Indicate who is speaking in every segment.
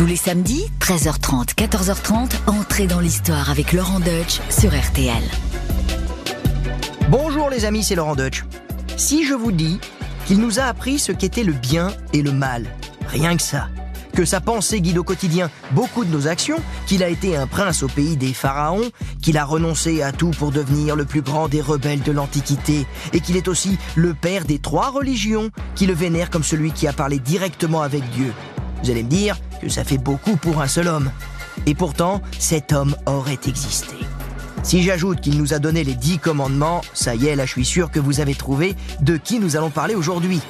Speaker 1: Tous les samedis, 13h30, 14h30, entrez dans l'histoire avec Laurent Deutsch sur RTL.
Speaker 2: Bonjour les amis, c'est Laurent Deutsch. Si je vous dis qu'il nous a appris ce qu'était le bien et le mal, rien que ça, que sa pensée guide au quotidien beaucoup de nos actions, qu'il a été un prince au pays des pharaons, qu'il a renoncé à tout pour devenir le plus grand des rebelles de l'Antiquité, et qu'il est aussi le père des trois religions, qui le vénèrent comme celui qui a parlé directement avec Dieu. Vous allez me dire que ça fait beaucoup pour un seul homme. Et pourtant, cet homme aurait existé. Si j'ajoute qu'il nous a donné les dix commandements, ça y est, là je suis sûr que vous avez trouvé de qui nous allons parler aujourd'hui.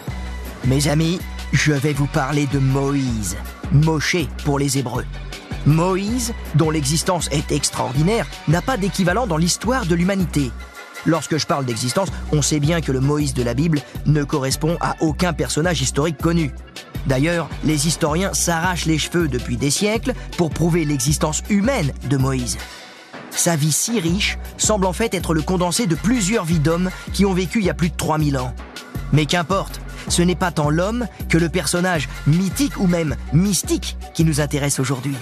Speaker 2: Mes amis, je vais vous parler de Moïse, Moshe pour les Hébreux. Moïse, dont l'existence est extraordinaire, n'a pas d'équivalent dans l'histoire de l'humanité. Lorsque je parle d'existence, on sait bien que le Moïse de la Bible ne correspond à aucun personnage historique connu. D'ailleurs, les historiens s'arrachent les cheveux depuis des siècles pour prouver l'existence humaine de Moïse. Sa vie si riche semble en fait être le condensé de plusieurs vies d'hommes qui ont vécu il y a plus de 3000 ans. Mais qu'importe, ce n'est pas tant l'homme que le personnage mythique ou même mystique qui nous intéresse aujourd'hui.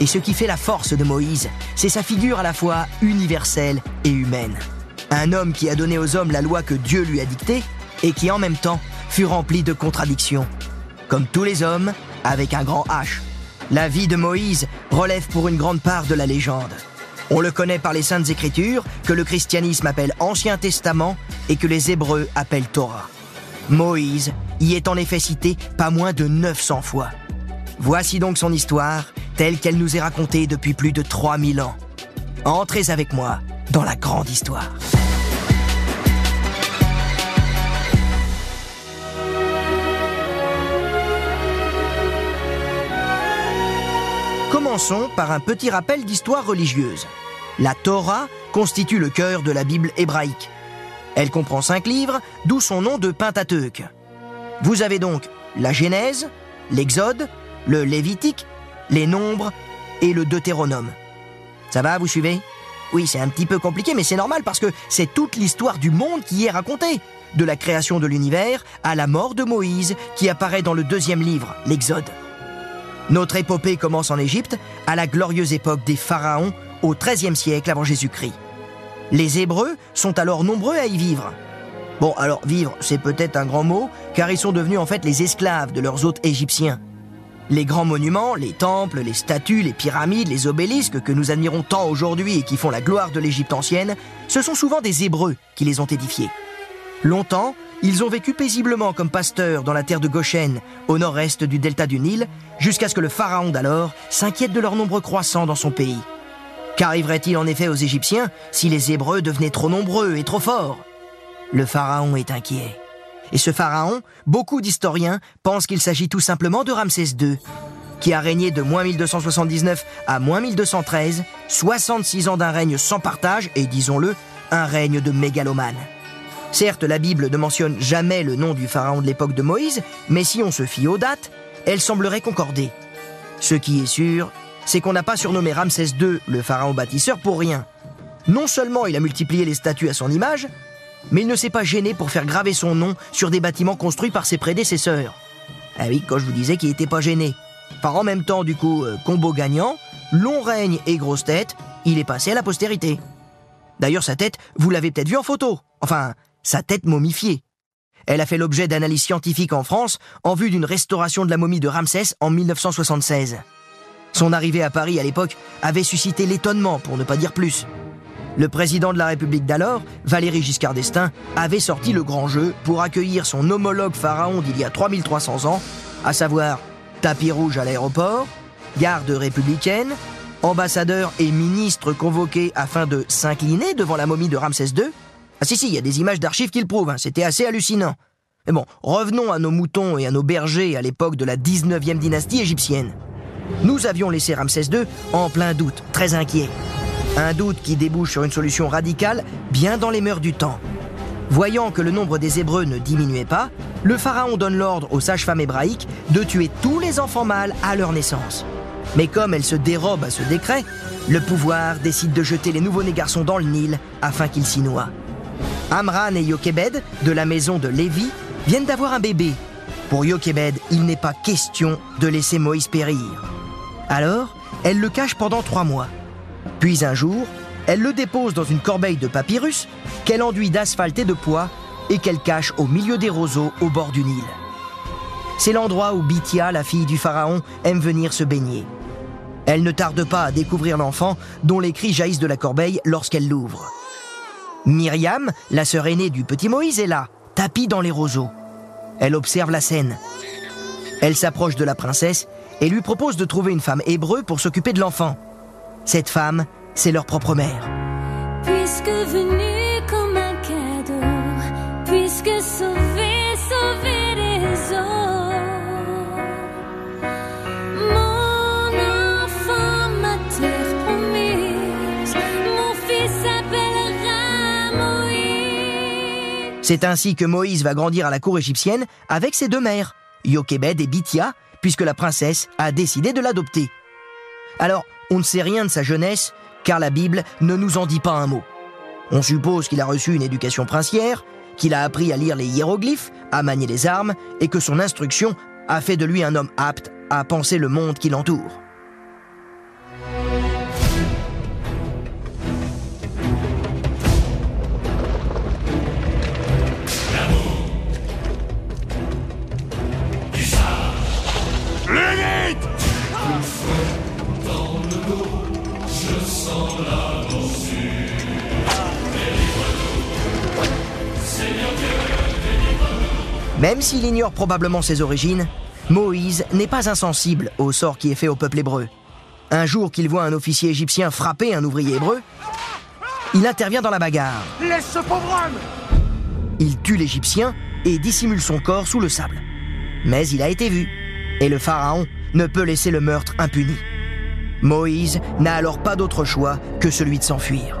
Speaker 2: Et ce qui fait la force de Moïse, c'est sa figure à la fois universelle et humaine. Un homme qui a donné aux hommes la loi que Dieu lui a dictée et qui en même temps fut rempli de contradictions comme tous les hommes, avec un grand H. La vie de Moïse relève pour une grande part de la légende. On le connaît par les saintes écritures, que le christianisme appelle Ancien Testament et que les Hébreux appellent Torah. Moïse y est en effet cité pas moins de 900 fois. Voici donc son histoire, telle qu'elle nous est racontée depuis plus de 3000 ans. Entrez avec moi dans la grande histoire. Commençons par un petit rappel d'histoire religieuse. La Torah constitue le cœur de la Bible hébraïque. Elle comprend cinq livres, d'où son nom de Pentateuque. Vous avez donc la Genèse, l'Exode, le Lévitique, les Nombres et le Deutéronome. Ça va, vous suivez? Oui, c'est un petit peu compliqué, mais c'est normal parce que c'est toute l'histoire du monde qui y est racontée. De la création de l'univers à la mort de Moïse qui apparaît dans le deuxième livre, l'Exode. Notre épopée commence en Égypte, à la glorieuse époque des pharaons, au XIIIe siècle avant Jésus-Christ. Les Hébreux sont alors nombreux à y vivre. Bon, alors vivre, c'est peut-être un grand mot, car ils sont devenus en fait les esclaves de leurs hôtes égyptiens. Les grands monuments, les temples, les statues, les pyramides, les obélisques que nous admirons tant aujourd'hui et qui font la gloire de l'Égypte ancienne, ce sont souvent des Hébreux qui les ont édifiés. Longtemps, ils ont vécu paisiblement comme pasteurs dans la terre de Goshen, au nord-est du delta du Nil, jusqu'à ce que le pharaon d'alors s'inquiète de leur nombre croissant dans son pays. Qu'arriverait-il en effet aux Égyptiens si les Hébreux devenaient trop nombreux et trop forts? Le pharaon est inquiet. Et ce pharaon, beaucoup d'historiens pensent qu'il s'agit tout simplement de Ramsès II, qui a régné de moins 1279 à moins 1213, 66 ans d'un règne sans partage et, disons-le, un règne de mégalomane. Certes, la Bible ne mentionne jamais le nom du pharaon de l'époque de Moïse, mais si on se fie aux dates, elle semblerait concorder. Ce qui est sûr, c'est qu'on n'a pas surnommé Ramsès II le pharaon bâtisseur pour rien. Non seulement il a multiplié les statues à son image, mais il ne s'est pas gêné pour faire graver son nom sur des bâtiments construits par ses prédécesseurs. Ah oui, quand je vous disais qu'il n'était pas gêné. Par en même temps, du coup, euh, combo gagnant, long règne et grosse tête, il est passé à la postérité. D'ailleurs, sa tête, vous l'avez peut-être vue en photo. Enfin, sa tête momifiée. Elle a fait l'objet d'analyses scientifiques en France en vue d'une restauration de la momie de Ramsès en 1976. Son arrivée à Paris à l'époque avait suscité l'étonnement, pour ne pas dire plus. Le président de la République d'alors, Valéry Giscard d'Estaing, avait sorti le grand jeu pour accueillir son homologue pharaon d'il y a 3300 ans, à savoir tapis rouge à l'aéroport, garde républicaine, ambassadeurs et ministres convoqués afin de s'incliner devant la momie de Ramsès II, ah si si, il y a des images d'archives qui le prouvent, hein. c'était assez hallucinant. Mais bon, revenons à nos moutons et à nos bergers à l'époque de la 19e dynastie égyptienne. Nous avions laissé Ramsès II en plein doute, très inquiet. Un doute qui débouche sur une solution radicale, bien dans les mœurs du temps. Voyant que le nombre des Hébreux ne diminuait pas, le pharaon donne l'ordre aux sages-femmes hébraïques de tuer tous les enfants mâles à leur naissance. Mais comme elles se dérobent à ce décret, le pouvoir décide de jeter les nouveau-nés garçons dans le Nil afin qu'ils s'y noient. Amran et Yokebed, de la maison de Lévi, viennent d'avoir un bébé. Pour Yokebed, il n'est pas question de laisser Moïse périr. Alors, elle le cache pendant trois mois. Puis un jour, elle le dépose dans une corbeille de papyrus qu'elle enduit d'asphalte et de pois et qu'elle cache au milieu des roseaux au bord du Nil. C'est l'endroit où Bithia, la fille du pharaon, aime venir se baigner. Elle ne tarde pas à découvrir l'enfant dont les cris jaillissent de la corbeille lorsqu'elle l'ouvre. Myriam, la sœur aînée du petit Moïse, est là, tapie dans les roseaux. Elle observe la scène. Elle s'approche de la princesse et lui propose de trouver une femme hébreu pour s'occuper de l'enfant. Cette femme, c'est leur propre mère.
Speaker 3: Puisque
Speaker 2: C'est ainsi que Moïse va grandir à la cour égyptienne avec ses deux mères, Yokebed et Bithia, puisque la princesse a décidé de l'adopter. Alors, on ne sait rien de sa jeunesse, car la Bible ne nous en dit pas un mot. On suppose qu'il a reçu une éducation princière, qu'il a appris à lire les hiéroglyphes, à manier les armes, et que son instruction a fait de lui un homme apte à penser le monde qui l'entoure. S'il ignore probablement ses origines, Moïse n'est pas insensible au sort qui est fait au peuple hébreu. Un jour qu'il voit un officier égyptien frapper un ouvrier hébreu, il intervient dans la bagarre.
Speaker 4: Laisse ce pauvre homme
Speaker 2: Il tue l'Égyptien et dissimule son corps sous le sable. Mais il a été vu, et le Pharaon ne peut laisser le meurtre impuni. Moïse n'a alors pas d'autre choix que celui de s'enfuir.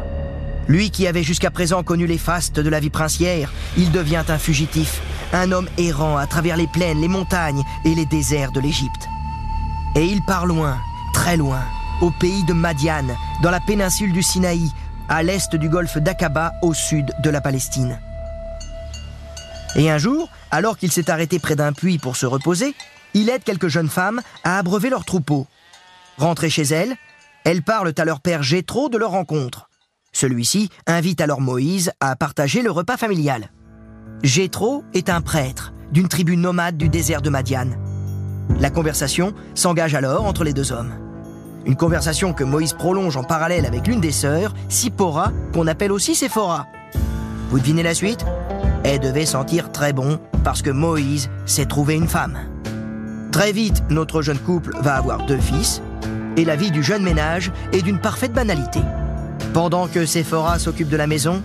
Speaker 2: Lui qui avait jusqu'à présent connu les fastes de la vie princière, il devient un fugitif, un homme errant à travers les plaines, les montagnes et les déserts de l'Égypte. Et il part loin, très loin, au pays de Madian, dans la péninsule du Sinaï, à l'est du golfe d'Aqaba, au sud de la Palestine. Et un jour, alors qu'il s'est arrêté près d'un puits pour se reposer, il aide quelques jeunes femmes à abreuver leurs troupeaux. Rentrées chez elles, elles parlent à leur père Jéthro de leur rencontre. Celui-ci invite alors Moïse à partager le repas familial. Jéthro est un prêtre d'une tribu nomade du désert de Madian. La conversation s'engage alors entre les deux hommes. Une conversation que Moïse prolonge en parallèle avec l'une des sœurs, Sipora, qu'on appelle aussi Séphora. Vous devinez la suite? Elle devait sentir très bon parce que Moïse s'est trouvé une femme. Très vite, notre jeune couple va avoir deux fils, et la vie du jeune ménage est d'une parfaite banalité. Pendant que Séphora s'occupe de la maison,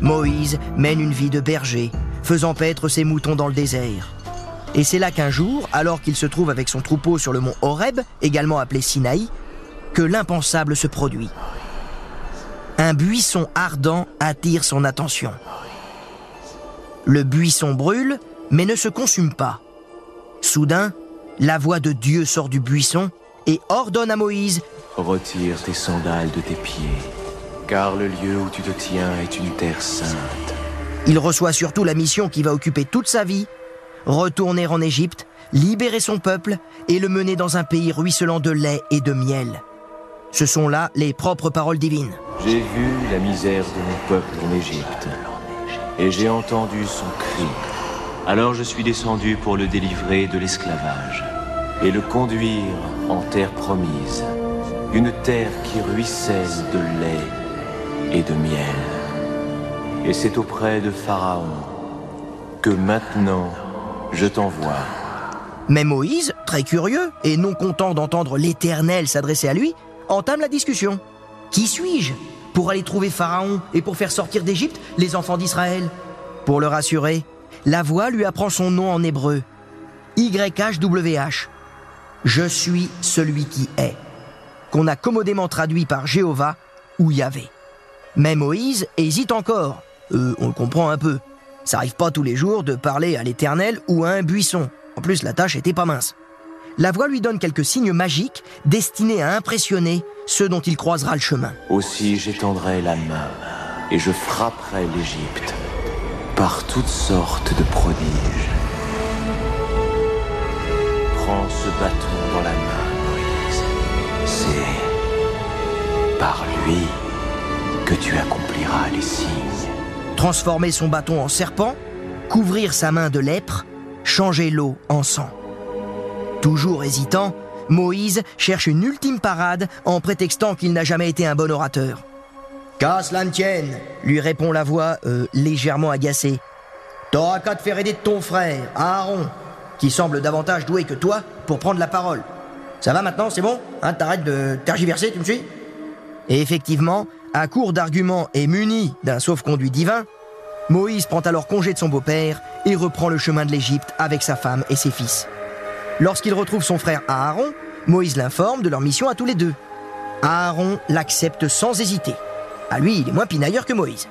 Speaker 2: Moïse mène une vie de berger, faisant paître ses moutons dans le désert. Et c'est là qu'un jour, alors qu'il se trouve avec son troupeau sur le mont Horeb, également appelé Sinaï, que l'impensable se produit. Un buisson ardent attire son attention. Le buisson brûle, mais ne se consume pas. Soudain, la voix de Dieu sort du buisson et ordonne à Moïse
Speaker 5: Retire tes sandales de tes pieds, car le lieu où tu te tiens est une terre sainte.
Speaker 2: Il reçoit surtout la mission qui va occuper toute sa vie, retourner en Égypte, libérer son peuple et le mener dans un pays ruisselant de lait et de miel. Ce sont là les propres paroles divines.
Speaker 5: J'ai vu la misère de mon peuple en Égypte, et j'ai entendu son cri. Alors je suis descendu pour le délivrer de l'esclavage, et le conduire en terre promise, une terre qui ruisselle de lait et de miel. Et c'est auprès de Pharaon que maintenant je t'envoie.
Speaker 2: Mais Moïse, très curieux et non content d'entendre l'Éternel s'adresser à lui, entame la discussion. Qui suis-je pour aller trouver Pharaon et pour faire sortir d'Égypte les enfants d'Israël? Pour le rassurer, la voix lui apprend son nom en hébreu. YHWH. Je suis celui qui est. Qu'on a commodément traduit par Jéhovah ou Yahvé. Mais Moïse hésite encore. Euh, on le comprend un peu. Ça arrive pas tous les jours de parler à l'Éternel ou à un buisson. En plus, la tâche était pas mince. La voix lui donne quelques signes magiques destinés à impressionner ceux dont il croisera le chemin.
Speaker 5: Aussi j'étendrai la main et je frapperai l'Égypte par toutes sortes de prodiges. Prends ce bâton dans la main, Moïse, par lui que tu accompliras les signes.
Speaker 2: Transformer son bâton en serpent, couvrir sa main de lèpre, changer l'eau en sang. Toujours hésitant, Moïse cherche une ultime parade en prétextant qu'il n'a jamais été un bon orateur. Qu'à cela ne tienne, lui répond la voix euh, légèrement agacée. T'auras qu'à te faire aider de ton frère, Aaron, qui semble davantage doué que toi pour prendre la parole. Ça va maintenant, c'est bon? Hein, T'arrêtes de tergiverser, tu me suis? Et effectivement, à court d'arguments et muni d'un sauf-conduit divin, Moïse prend alors congé de son beau-père et reprend le chemin de l'Égypte avec sa femme et ses fils. Lorsqu'il retrouve son frère Aaron, Moïse l'informe de leur mission à tous les deux. Aaron l'accepte sans hésiter. À lui, il est moins pinailleur que Moïse.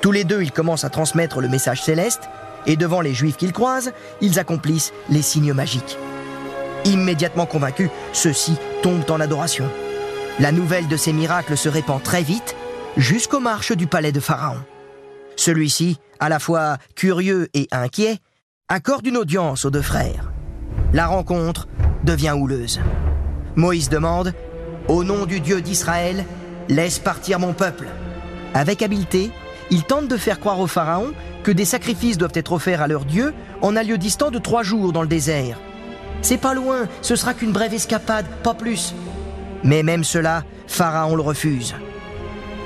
Speaker 2: Tous les deux, ils commencent à transmettre le message céleste, et devant les Juifs qu'ils croisent, ils accomplissent les signes magiques. Immédiatement convaincus, ceux-ci tombent en adoration. La nouvelle de ces miracles se répand très vite, jusqu'aux marches du palais de Pharaon. Celui-ci, à la fois curieux et inquiet, accorde une audience aux deux frères. La rencontre devient houleuse. Moïse demande Au nom du Dieu d'Israël, laisse partir mon peuple. Avec habileté, il tente de faire croire au Pharaon que des sacrifices doivent être offerts à leur Dieu en un lieu distant de trois jours dans le désert. C'est pas loin, ce sera qu'une brève escapade, pas plus. Mais même cela, Pharaon le refuse.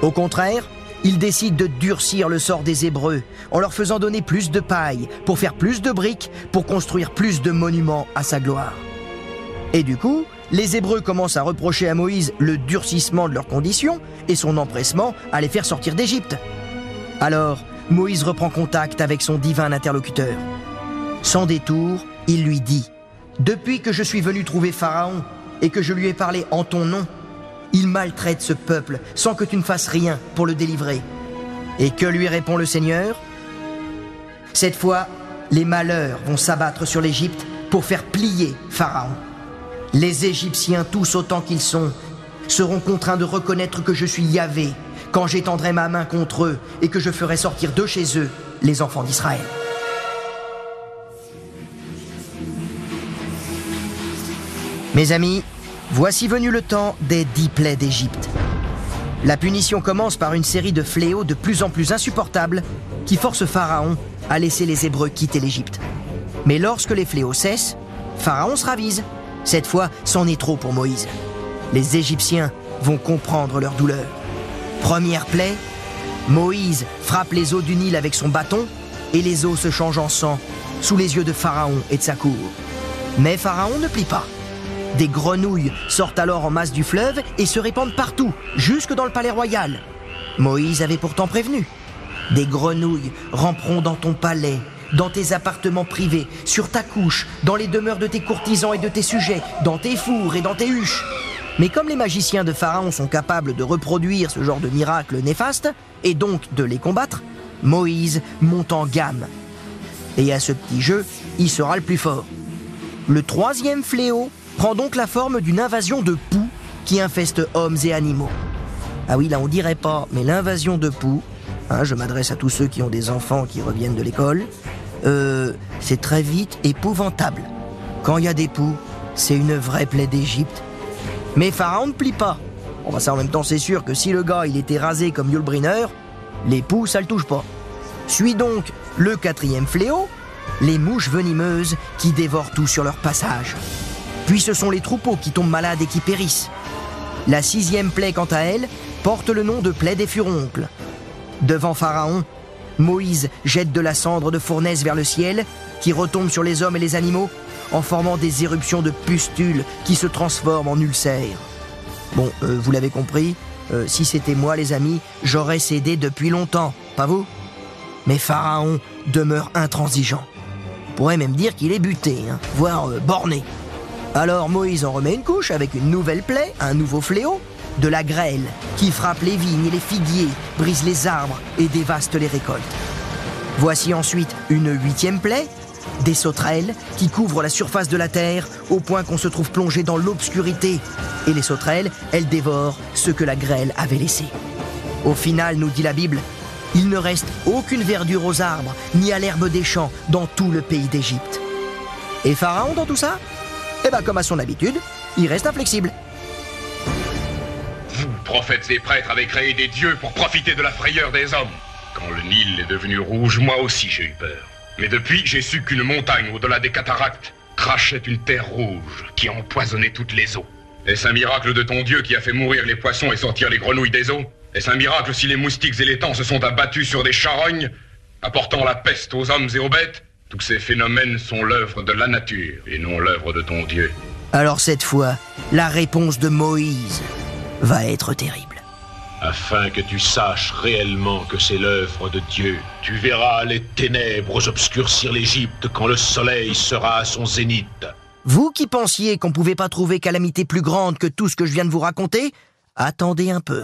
Speaker 2: Au contraire, il décide de durcir le sort des Hébreux en leur faisant donner plus de paille pour faire plus de briques, pour construire plus de monuments à sa gloire. Et du coup, les Hébreux commencent à reprocher à Moïse le durcissement de leurs conditions et son empressement à les faire sortir d'Égypte. Alors, Moïse reprend contact avec son divin interlocuteur. Sans détour, il lui dit Depuis que je suis venu trouver Pharaon et que je lui ai parlé en ton nom, il maltraite ce peuple sans que tu ne fasses rien pour le délivrer. Et que lui répond le Seigneur? Cette fois, les malheurs vont s'abattre sur l'Égypte pour faire plier Pharaon. Les Égyptiens, tous autant qu'ils sont, seront contraints de reconnaître que je suis Yahvé quand j'étendrai ma main contre eux et que je ferai sortir de chez eux les enfants d'Israël. Mes amis, voici venu le temps des dix plaies d'Égypte. La punition commence par une série de fléaux de plus en plus insupportables qui forcent Pharaon à laisser les Hébreux quitter l'Égypte. Mais lorsque les fléaux cessent, Pharaon se ravise. Cette fois, c'en est trop pour Moïse. Les Égyptiens vont comprendre leur douleur. Première plaie, Moïse frappe les eaux du Nil avec son bâton et les eaux se changent en sang sous les yeux de Pharaon et de sa cour. Mais Pharaon ne plie pas. Des grenouilles sortent alors en masse du fleuve et se répandent partout, jusque dans le palais royal. Moïse avait pourtant prévenu. Des grenouilles ramperont dans ton palais, dans tes appartements privés, sur ta couche, dans les demeures de tes courtisans et de tes sujets, dans tes fours et dans tes huches. Mais comme les magiciens de Pharaon sont capables de reproduire ce genre de miracles néfastes, et donc de les combattre, Moïse monte en gamme. Et à ce petit jeu, il sera le plus fort. Le troisième fléau prend donc la forme d'une invasion de poux qui infeste hommes et animaux. Ah oui, là on dirait pas, mais l'invasion de poux, hein, je m'adresse à tous ceux qui ont des enfants qui reviennent de l'école, euh, c'est très vite épouvantable. Quand il y a des poux, c'est une vraie plaie d'Égypte. Mais Pharaon ne plie pas. Bon, ça en même temps, c'est sûr que si le gars il était rasé comme Yulbriner, les poux ça le touche pas. Suit donc le quatrième fléau, les mouches venimeuses qui dévorent tout sur leur passage. Puis ce sont les troupeaux qui tombent malades et qui périssent. La sixième plaie, quant à elle, porte le nom de plaie des furoncles. Devant Pharaon, Moïse jette de la cendre de fournaise vers le ciel, qui retombe sur les hommes et les animaux, en formant des éruptions de pustules qui se transforment en ulcères. Bon, euh, vous l'avez compris, euh, si c'était moi les amis, j'aurais cédé depuis longtemps, pas vous? Mais Pharaon demeure intransigeant. On pourrait même dire qu'il est buté, hein, voire euh, borné. Alors Moïse en remet une couche avec une nouvelle plaie, un nouveau fléau, de la grêle, qui frappe les vignes et les figuiers, brise les arbres et dévaste les récoltes. Voici ensuite une huitième plaie, des sauterelles qui couvrent la surface de la terre au point qu'on se trouve plongé dans l'obscurité. Et les sauterelles, elles dévorent ce que la grêle avait laissé. Au final, nous dit la Bible, il ne reste aucune verdure aux arbres, ni à l'herbe des champs dans tout le pays d'Égypte. Et Pharaon dans tout ça? Eh bien, comme à son habitude, il reste inflexible.
Speaker 4: Vous prophètes et prêtres avaient créé des dieux pour profiter de la frayeur des hommes. Quand le Nil est devenu rouge, moi aussi j'ai eu peur. Mais depuis, j'ai su qu'une montagne au-delà des cataractes crachait une terre rouge qui empoisonnait toutes les eaux. Est-ce un miracle de ton Dieu qui a fait mourir les poissons et sortir les grenouilles des eaux? Est-ce un miracle si les moustiques et les temps se sont abattus sur des charognes, apportant la peste aux hommes et aux bêtes? Tous ces phénomènes sont l'œuvre de la nature et non l'œuvre de ton Dieu.
Speaker 2: Alors cette fois, la réponse de Moïse va être terrible.
Speaker 6: Afin que tu saches réellement que c'est l'œuvre de Dieu, tu verras les ténèbres obscurcir l'Égypte quand le soleil sera à son zénith.
Speaker 2: Vous qui pensiez qu'on pouvait pas trouver calamité plus grande que tout ce que je viens de vous raconter, attendez un peu.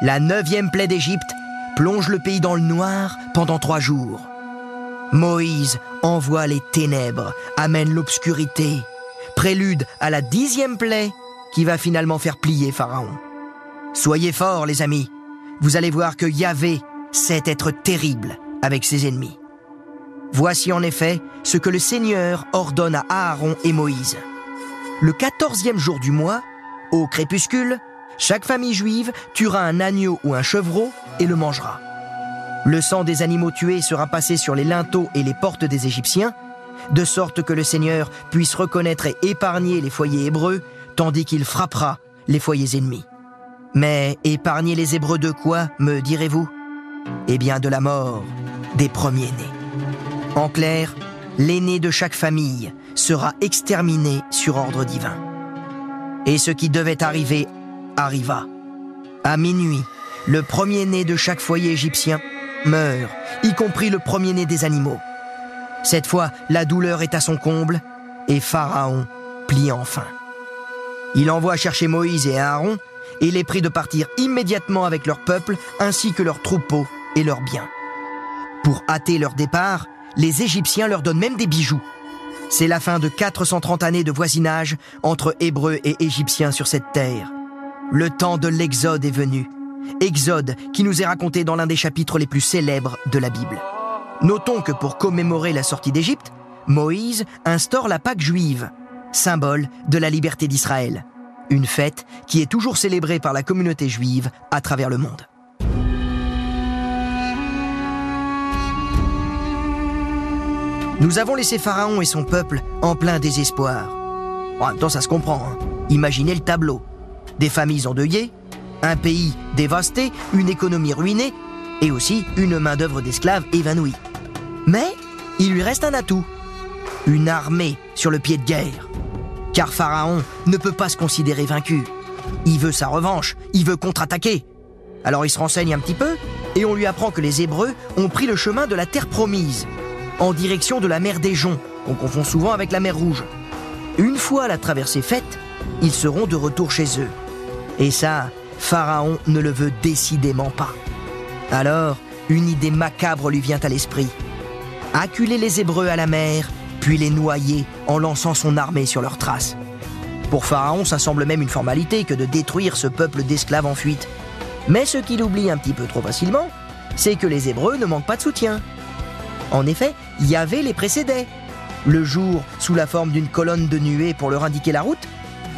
Speaker 2: La neuvième plaie d'Égypte plonge le pays dans le noir pendant trois jours. Moïse envoie les ténèbres, amène l'obscurité, prélude à la dixième plaie qui va finalement faire plier Pharaon. Soyez forts, les amis. Vous allez voir que Yahvé sait être terrible avec ses ennemis. Voici en effet ce que le Seigneur ordonne à Aaron et Moïse. Le quatorzième jour du mois, au crépuscule, chaque famille juive tuera un agneau ou un chevreau et le mangera. Le sang des animaux tués sera passé sur les linteaux et les portes des Égyptiens, de sorte que le Seigneur puisse reconnaître et épargner les foyers hébreux, tandis qu'il frappera les foyers ennemis. Mais épargner les Hébreux de quoi, me direz-vous? Eh bien de la mort des premiers-nés. En clair, l'aîné de chaque famille sera exterminé sur ordre divin. Et ce qui devait arriver arriva. À minuit, le premier-né de chaque foyer égyptien meurt, y compris le premier-né des animaux. Cette fois, la douleur est à son comble et Pharaon plie enfin. Il envoie chercher Moïse et Aaron et les prie de partir immédiatement avec leur peuple ainsi que leurs troupeaux et leurs biens. Pour hâter leur départ, les Égyptiens leur donnent même des bijoux. C'est la fin de 430 années de voisinage entre Hébreux et Égyptiens sur cette terre. Le temps de l'Exode est venu. Exode qui nous est raconté dans l'un des chapitres les plus célèbres de la Bible. Notons que pour commémorer la sortie d'Égypte, Moïse instaure la Pâque juive, symbole de la liberté d'Israël. Une fête qui est toujours célébrée par la communauté juive à travers le monde. Nous avons laissé Pharaon et son peuple en plein désespoir. En même temps, ça se comprend. hein. Imaginez le tableau. Des familles endeuillées, un pays dévasté, une économie ruinée, et aussi une main-d'œuvre d'esclaves évanouie. Mais il lui reste un atout. Une armée sur le pied de guerre. Car Pharaon ne peut pas se considérer vaincu. Il veut sa revanche, il veut contre-attaquer. Alors il se renseigne un petit peu, et on lui apprend que les Hébreux ont pris le chemin de la terre promise, en direction de la mer des Joncs, qu'on confond souvent avec la mer Rouge. Une fois la traversée faite, ils seront de retour chez eux. Et ça, Pharaon ne le veut décidément pas. Alors, une idée macabre lui vient à l'esprit. Acculer les Hébreux à la mer, puis les noyer en lançant son armée sur leurs traces. Pour Pharaon, ça semble même une formalité que de détruire ce peuple d'esclaves en fuite. Mais ce qu'il oublie un petit peu trop facilement, c'est que les Hébreux ne manquent pas de soutien. En effet, Yahvé les précédait. Le jour sous la forme d'une colonne de nuée pour leur indiquer la route,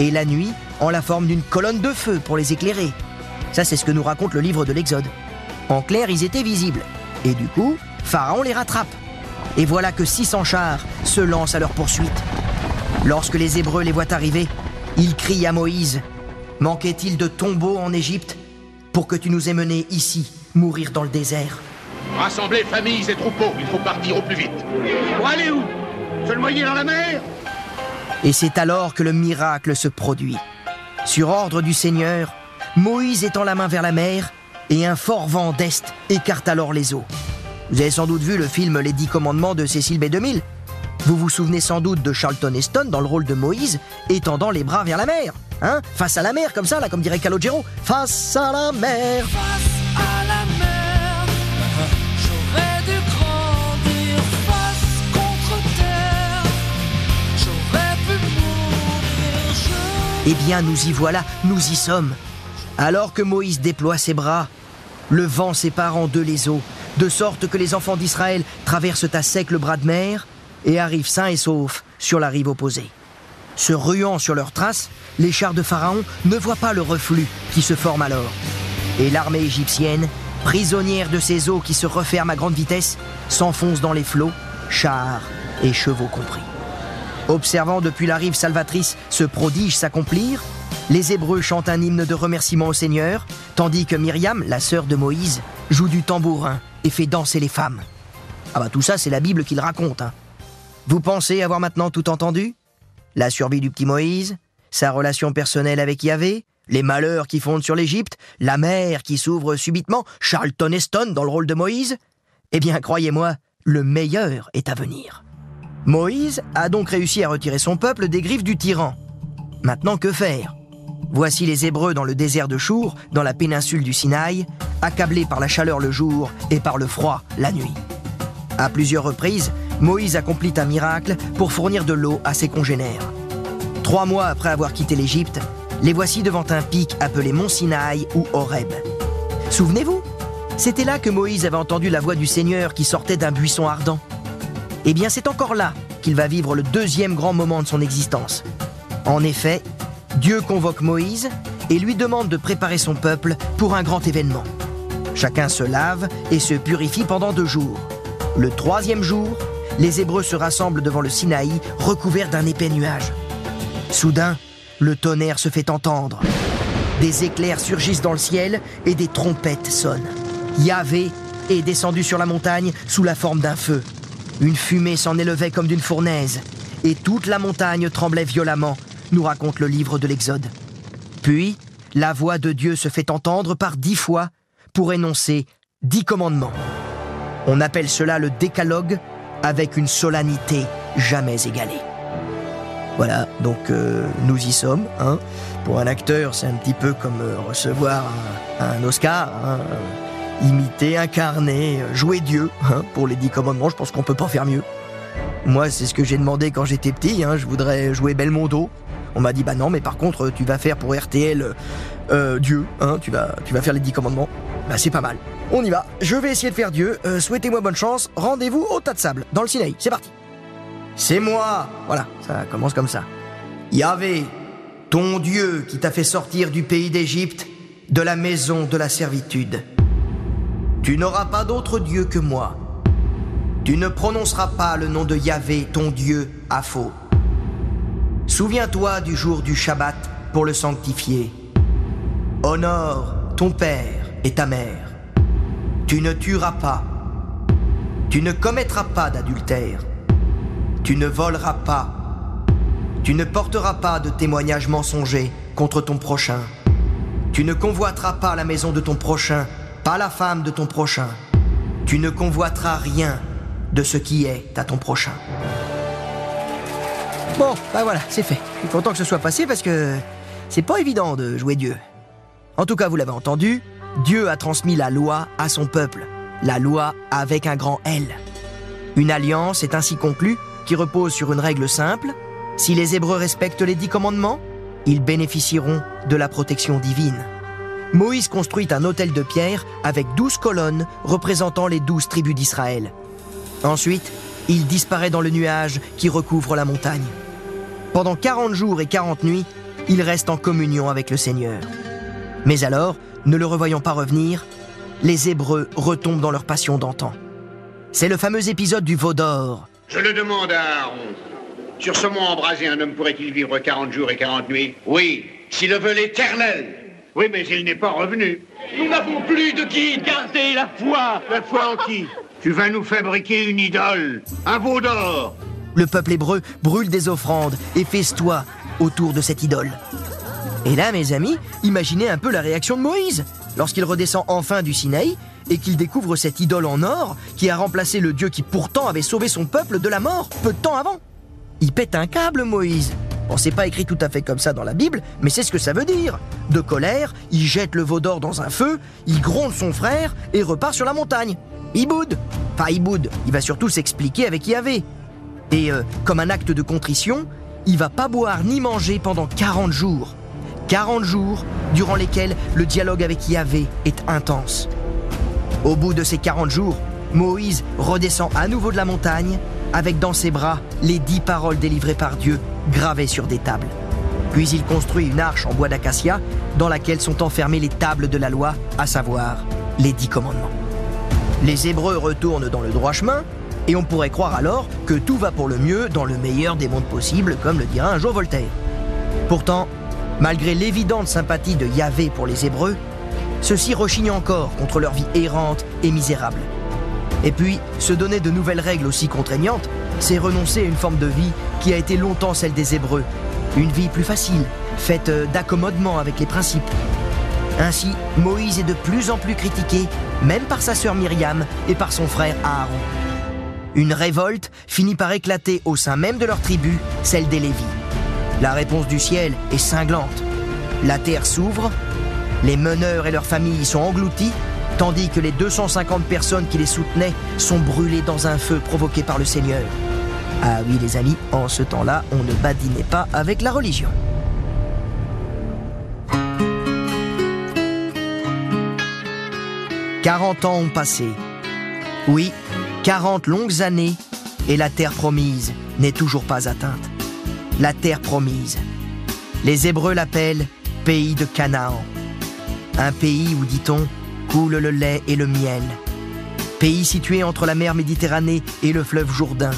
Speaker 2: et la nuit en la forme d'une colonne de feu pour les éclairer. Ça, c'est ce que nous raconte le livre de l'Exode. En clair, ils étaient visibles. Et du coup, Pharaon les rattrape. Et voilà que 600 chars se lancent à leur poursuite. Lorsque les Hébreux les voient arriver, ils crient à Moïse Manquait-il de tombeaux en Égypte pour que tu nous aies menés ici, mourir dans le désert?
Speaker 4: Rassemblez familles et troupeaux, il faut partir au plus vite. Pour aller où? Se le noyer dans la mer?
Speaker 2: Et c'est alors que le miracle se produit. Sur ordre du Seigneur, Moïse étend la main vers la mer et un fort vent d'est écarte alors les eaux. Vous avez sans doute vu le film Les Dix Commandements de Cécile B2000. Vous vous souvenez sans doute de Charlton Heston dans le rôle de Moïse étendant les bras vers la mer. Hein Face à la mer, comme ça, là, comme dirait Calogero. Face à la mer. Eh bien, nous y voilà, nous y sommes. Alors que Moïse déploie ses bras, le vent sépare en deux les eaux, de sorte que les enfants d'Israël traversent à sec le bras de mer et arrivent sains et saufs sur la rive opposée. Se ruant sur leurs traces, les chars de Pharaon ne voient pas le reflux qui se forme alors. Et l'armée égyptienne, prisonnière de ces eaux qui se referment à grande vitesse, s'enfonce dans les flots, chars et chevaux compris. Observant depuis la rive salvatrice ce prodige s'accomplir, les Hébreux chantent un hymne de remerciement au Seigneur, tandis que Myriam, la sœur de Moïse, joue du tambourin et fait danser les femmes. Ah bah tout ça, c'est la Bible qui le raconte. hein. Vous pensez avoir maintenant tout entendu? La survie du petit Moïse, sa relation personnelle avec Yahvé, les malheurs qui fondent sur l'Égypte, la mer qui s'ouvre subitement, Charlton Heston dans le rôle de Moïse? Eh bien, croyez-moi, le meilleur est à venir. Moïse a donc réussi à retirer son peuple des griffes du tyran. Maintenant, que faire? Voici les Hébreux dans le désert de Chour, dans la péninsule du Sinaï, accablés par la chaleur le jour et par le froid la nuit. À plusieurs reprises, Moïse accomplit un miracle pour fournir de l'eau à ses congénères. Trois mois après avoir quitté l'Égypte, les voici devant un pic appelé Mont Sinaï ou Horeb. Souvenez-vous, c'était là que Moïse avait entendu la voix du Seigneur qui sortait d'un buisson ardent. Eh bien, c'est encore là qu'il va vivre le deuxième grand moment de son existence. En effet, Dieu convoque Moïse et lui demande de préparer son peuple pour un grand événement. Chacun se lave et se purifie pendant deux jours. Le troisième jour, les Hébreux se rassemblent devant le Sinaï, recouverts d'un épais nuage. Soudain, le tonnerre se fait entendre. Des éclairs surgissent dans le ciel et des trompettes sonnent. Yahvé est descendu sur la montagne sous la forme d'un feu. Une fumée s'en élevait comme d'une fournaise, et toute la montagne tremblait violemment, nous raconte le livre de l'Exode. Puis, la voix de Dieu se fait entendre par dix fois pour énoncer dix commandements. On appelle cela le décalogue avec une solennité jamais égalée. Voilà, donc euh, nous y sommes. Hein. Pour un acteur, c'est un petit peu comme euh, recevoir un, Oscar. hein. Imiter, incarner, jouer Dieu. hein. Pour les dix commandements, je pense qu'on peut pas faire mieux. Moi, c'est ce que j'ai demandé quand j'étais petit. hein. Je voudrais jouer Belmondo. On m'a dit, bah non, mais par contre, tu vas faire pour RTL euh, Dieu. Hein. Tu, vas, tu vas faire les dix commandements. Bah c'est pas mal. On y va. Je vais essayer de faire Dieu. Euh, Souhaitez-moi bonne chance. Rendez-vous au tas de sable, dans le Sinaï. C'est parti. C'est moi Voilà, ça commence comme ça. Yahvé, ton Dieu qui t'a fait sortir du pays d'Égypte, de la maison de la servitude. Tu n'auras pas d'autre Dieu que moi. Tu ne prononceras pas le nom de Yahvé, ton Dieu, à faux. Souviens-toi du jour du Shabbat pour le sanctifier. Honore ton père et ta mère. Tu ne tueras pas. Tu ne commettras pas d'adultère. Tu ne voleras pas. Tu ne porteras pas de témoignages mensongers contre ton prochain. Tu ne convoiteras pas la maison de ton prochain, pas la femme de ton prochain. Tu ne convoiteras rien de ce qui est à ton prochain. Bon, bah voilà, c'est fait. Je suis content que ce soit passé parce que c'est pas évident de jouer Dieu. En tout cas, vous l'avez entendu, Dieu a transmis la loi à son peuple. La loi avec un grand L. Une alliance est ainsi conclue qui repose sur une règle simple. Si les Hébreux respectent les dix commandements, ils bénéficieront de la protection divine. Moïse construit un autel de pierre avec douze colonnes représentant les douze tribus d'Israël. Ensuite, il disparaît dans le nuage qui recouvre la montagne. Pendant 40 jours et 40 nuits, il reste en communion avec le Seigneur. Mais alors, ne le revoyant pas revenir, les Hébreux retombent dans leur passion d'antan. C'est le fameux épisode du veau d'or.
Speaker 7: Je le demande à Aaron. Sur ce mont embrasé, un homme pourrait-il vivre 40 jours et 40 nuits? Oui, s'il le veut l'éternel. Oui, mais il n'est pas revenu.
Speaker 8: Nous n'avons plus de guide, gardez la foi
Speaker 7: La foi en qui? Tu vas nous fabriquer une idole, un veau d'or.
Speaker 2: Le peuple hébreu brûle des offrandes et festoie autour de cette idole. Et là, mes amis, imaginez un peu la réaction de Moïse lorsqu'il redescend enfin du Sinaï et qu'il découvre cette idole en or qui a remplacé le Dieu qui pourtant avait sauvé son peuple de la mort peu de temps avant. Il pète un câble, Moïse. Bon, c'est pas écrit tout à fait comme ça dans la Bible, mais c'est ce que ça veut dire. De colère, il jette le veau d'or dans un feu, il gronde son frère et repart sur la montagne. Il boude. Enfin, il boude. Il va surtout s'expliquer avec Yahvé. Et euh, comme un acte de contrition, il va pas boire ni manger pendant 40 jours. 40 jours durant lesquels le dialogue avec Yahvé est intense. Au bout de ces 40 jours, Moïse redescend à nouveau de la montagne avec dans ses bras les dix paroles délivrées par Dieu gravées sur des tables. Puis il construit une arche en bois d'acacia dans laquelle sont enfermées les tables de la loi, à savoir les dix commandements. Les Hébreux retournent dans le droit chemin et on pourrait croire alors que tout va pour le mieux dans le meilleur des mondes possibles, comme le dira un jour Voltaire. Pourtant, malgré l'évidente sympathie de Yahvé pour les Hébreux, ceux-ci rechignent encore contre leur vie errante et misérable. Et puis, se donner de nouvelles règles aussi contraignantes, c'est renoncer à une forme de vie qui a été longtemps celle des Hébreux. Une vie plus facile, faite d'accommodement avec les principes. Ainsi, Moïse est de plus en plus critiqué, même par sa sœur Myriam et par son frère Aaron. Une révolte finit par éclater au sein même de leur tribu, celle des Lévis. La réponse du ciel est cinglante. La terre s'ouvre, les meneurs et leurs familles sont engloutis, tandis que les 250 personnes qui les soutenaient sont brûlées dans un feu provoqué par le Seigneur. Ah oui les amis, en ce temps-là, on ne badinait pas avec la religion. « 40 ans ont passé. Oui, 40 longues années et la terre promise n'est toujours pas atteinte. La terre promise. Les Hébreux l'appellent pays de Canaan. Un pays où, dit-on, coule le lait et le miel. Pays situé entre la mer Méditerranée et le fleuve Jourdain.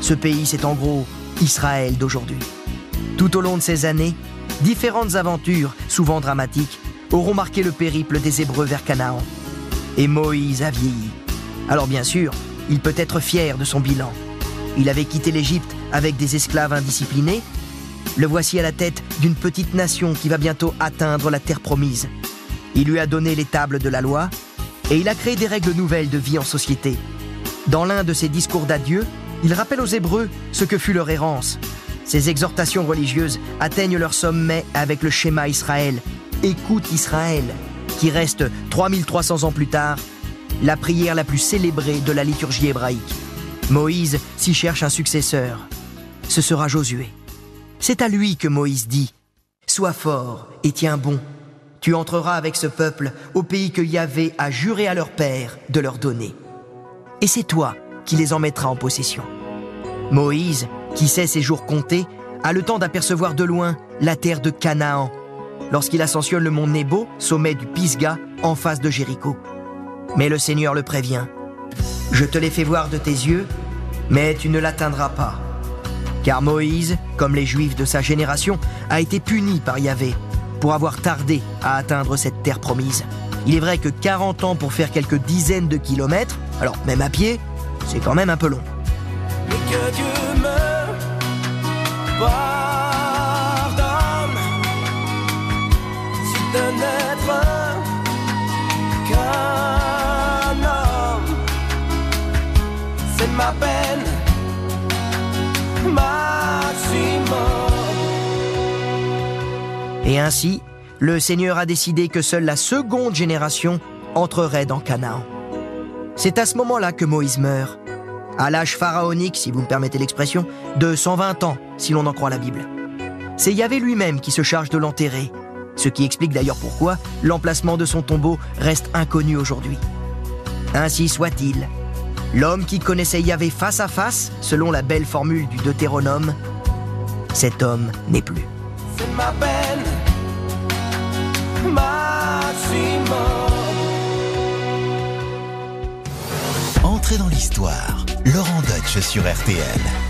Speaker 2: Ce pays, c'est en gros Israël d'aujourd'hui. Tout au long de ces années, différentes aventures, souvent dramatiques, auront marqué le périple des Hébreux vers Canaan. Et Moïse a vieilli. Alors bien sûr, il peut être fier de son bilan. Il avait quitté l'Égypte avec des esclaves indisciplinés. Le voici à la tête d'une petite nation qui va bientôt atteindre la terre promise. Il lui a donné les tables de la loi et il a créé des règles nouvelles de vie en société. Dans l'un de ses discours d'adieu, il rappelle aux Hébreux ce que fut leur errance. Ces exhortations religieuses atteignent leur sommet avec le schéma Israël. Écoute Israël, qui reste 3300 ans plus tard la prière la plus célébrée de la liturgie hébraïque. Moïse s'y cherche un successeur. Ce sera Josué. C'est à lui que Moïse dit Sois fort et tiens bon. Tu entreras avec ce peuple au pays que Yahvé a juré à leur père de leur donner. Et c'est toi qui les en mettras en possession. Moïse, qui sait ses jours comptés, a le temps d'apercevoir de loin la terre de Canaan, lorsqu'il ascensionne le mont Nebo, sommet du Pisga, en face de Jéricho. Mais le Seigneur le prévient. Je te l'ai fait voir de tes yeux, mais tu ne l'atteindras pas. Car Moïse, comme les Juifs de sa génération, a été puni par Yahvé pour avoir tardé à atteindre cette terre promise. Il est vrai que 40 ans pour faire quelques dizaines de kilomètres, alors même à pied, c'est quand même un peu long.
Speaker 3: Mais que Dieu me pardonne de n'être qu'un homme, c'est ma peine maximum.
Speaker 2: Et ainsi, le Seigneur a décidé que seule la seconde génération entrerait dans Canaan. C'est à ce moment-là que Moïse meurt, à l'âge pharaonique, si vous me permettez l'expression, de 120 ans, si l'on en croit la Bible. C'est Yahvé lui-même qui se charge de l'enterrer, ce qui explique d'ailleurs pourquoi l'emplacement de son tombeau reste inconnu aujourd'hui. Ainsi soit-il. L'homme qui connaissait Yahvé face à face, selon la belle formule du Deutéronome, cet homme n'est plus.
Speaker 3: C'est ma
Speaker 9: Entrez dans l'histoire. Laurent Deutsch sur RTL.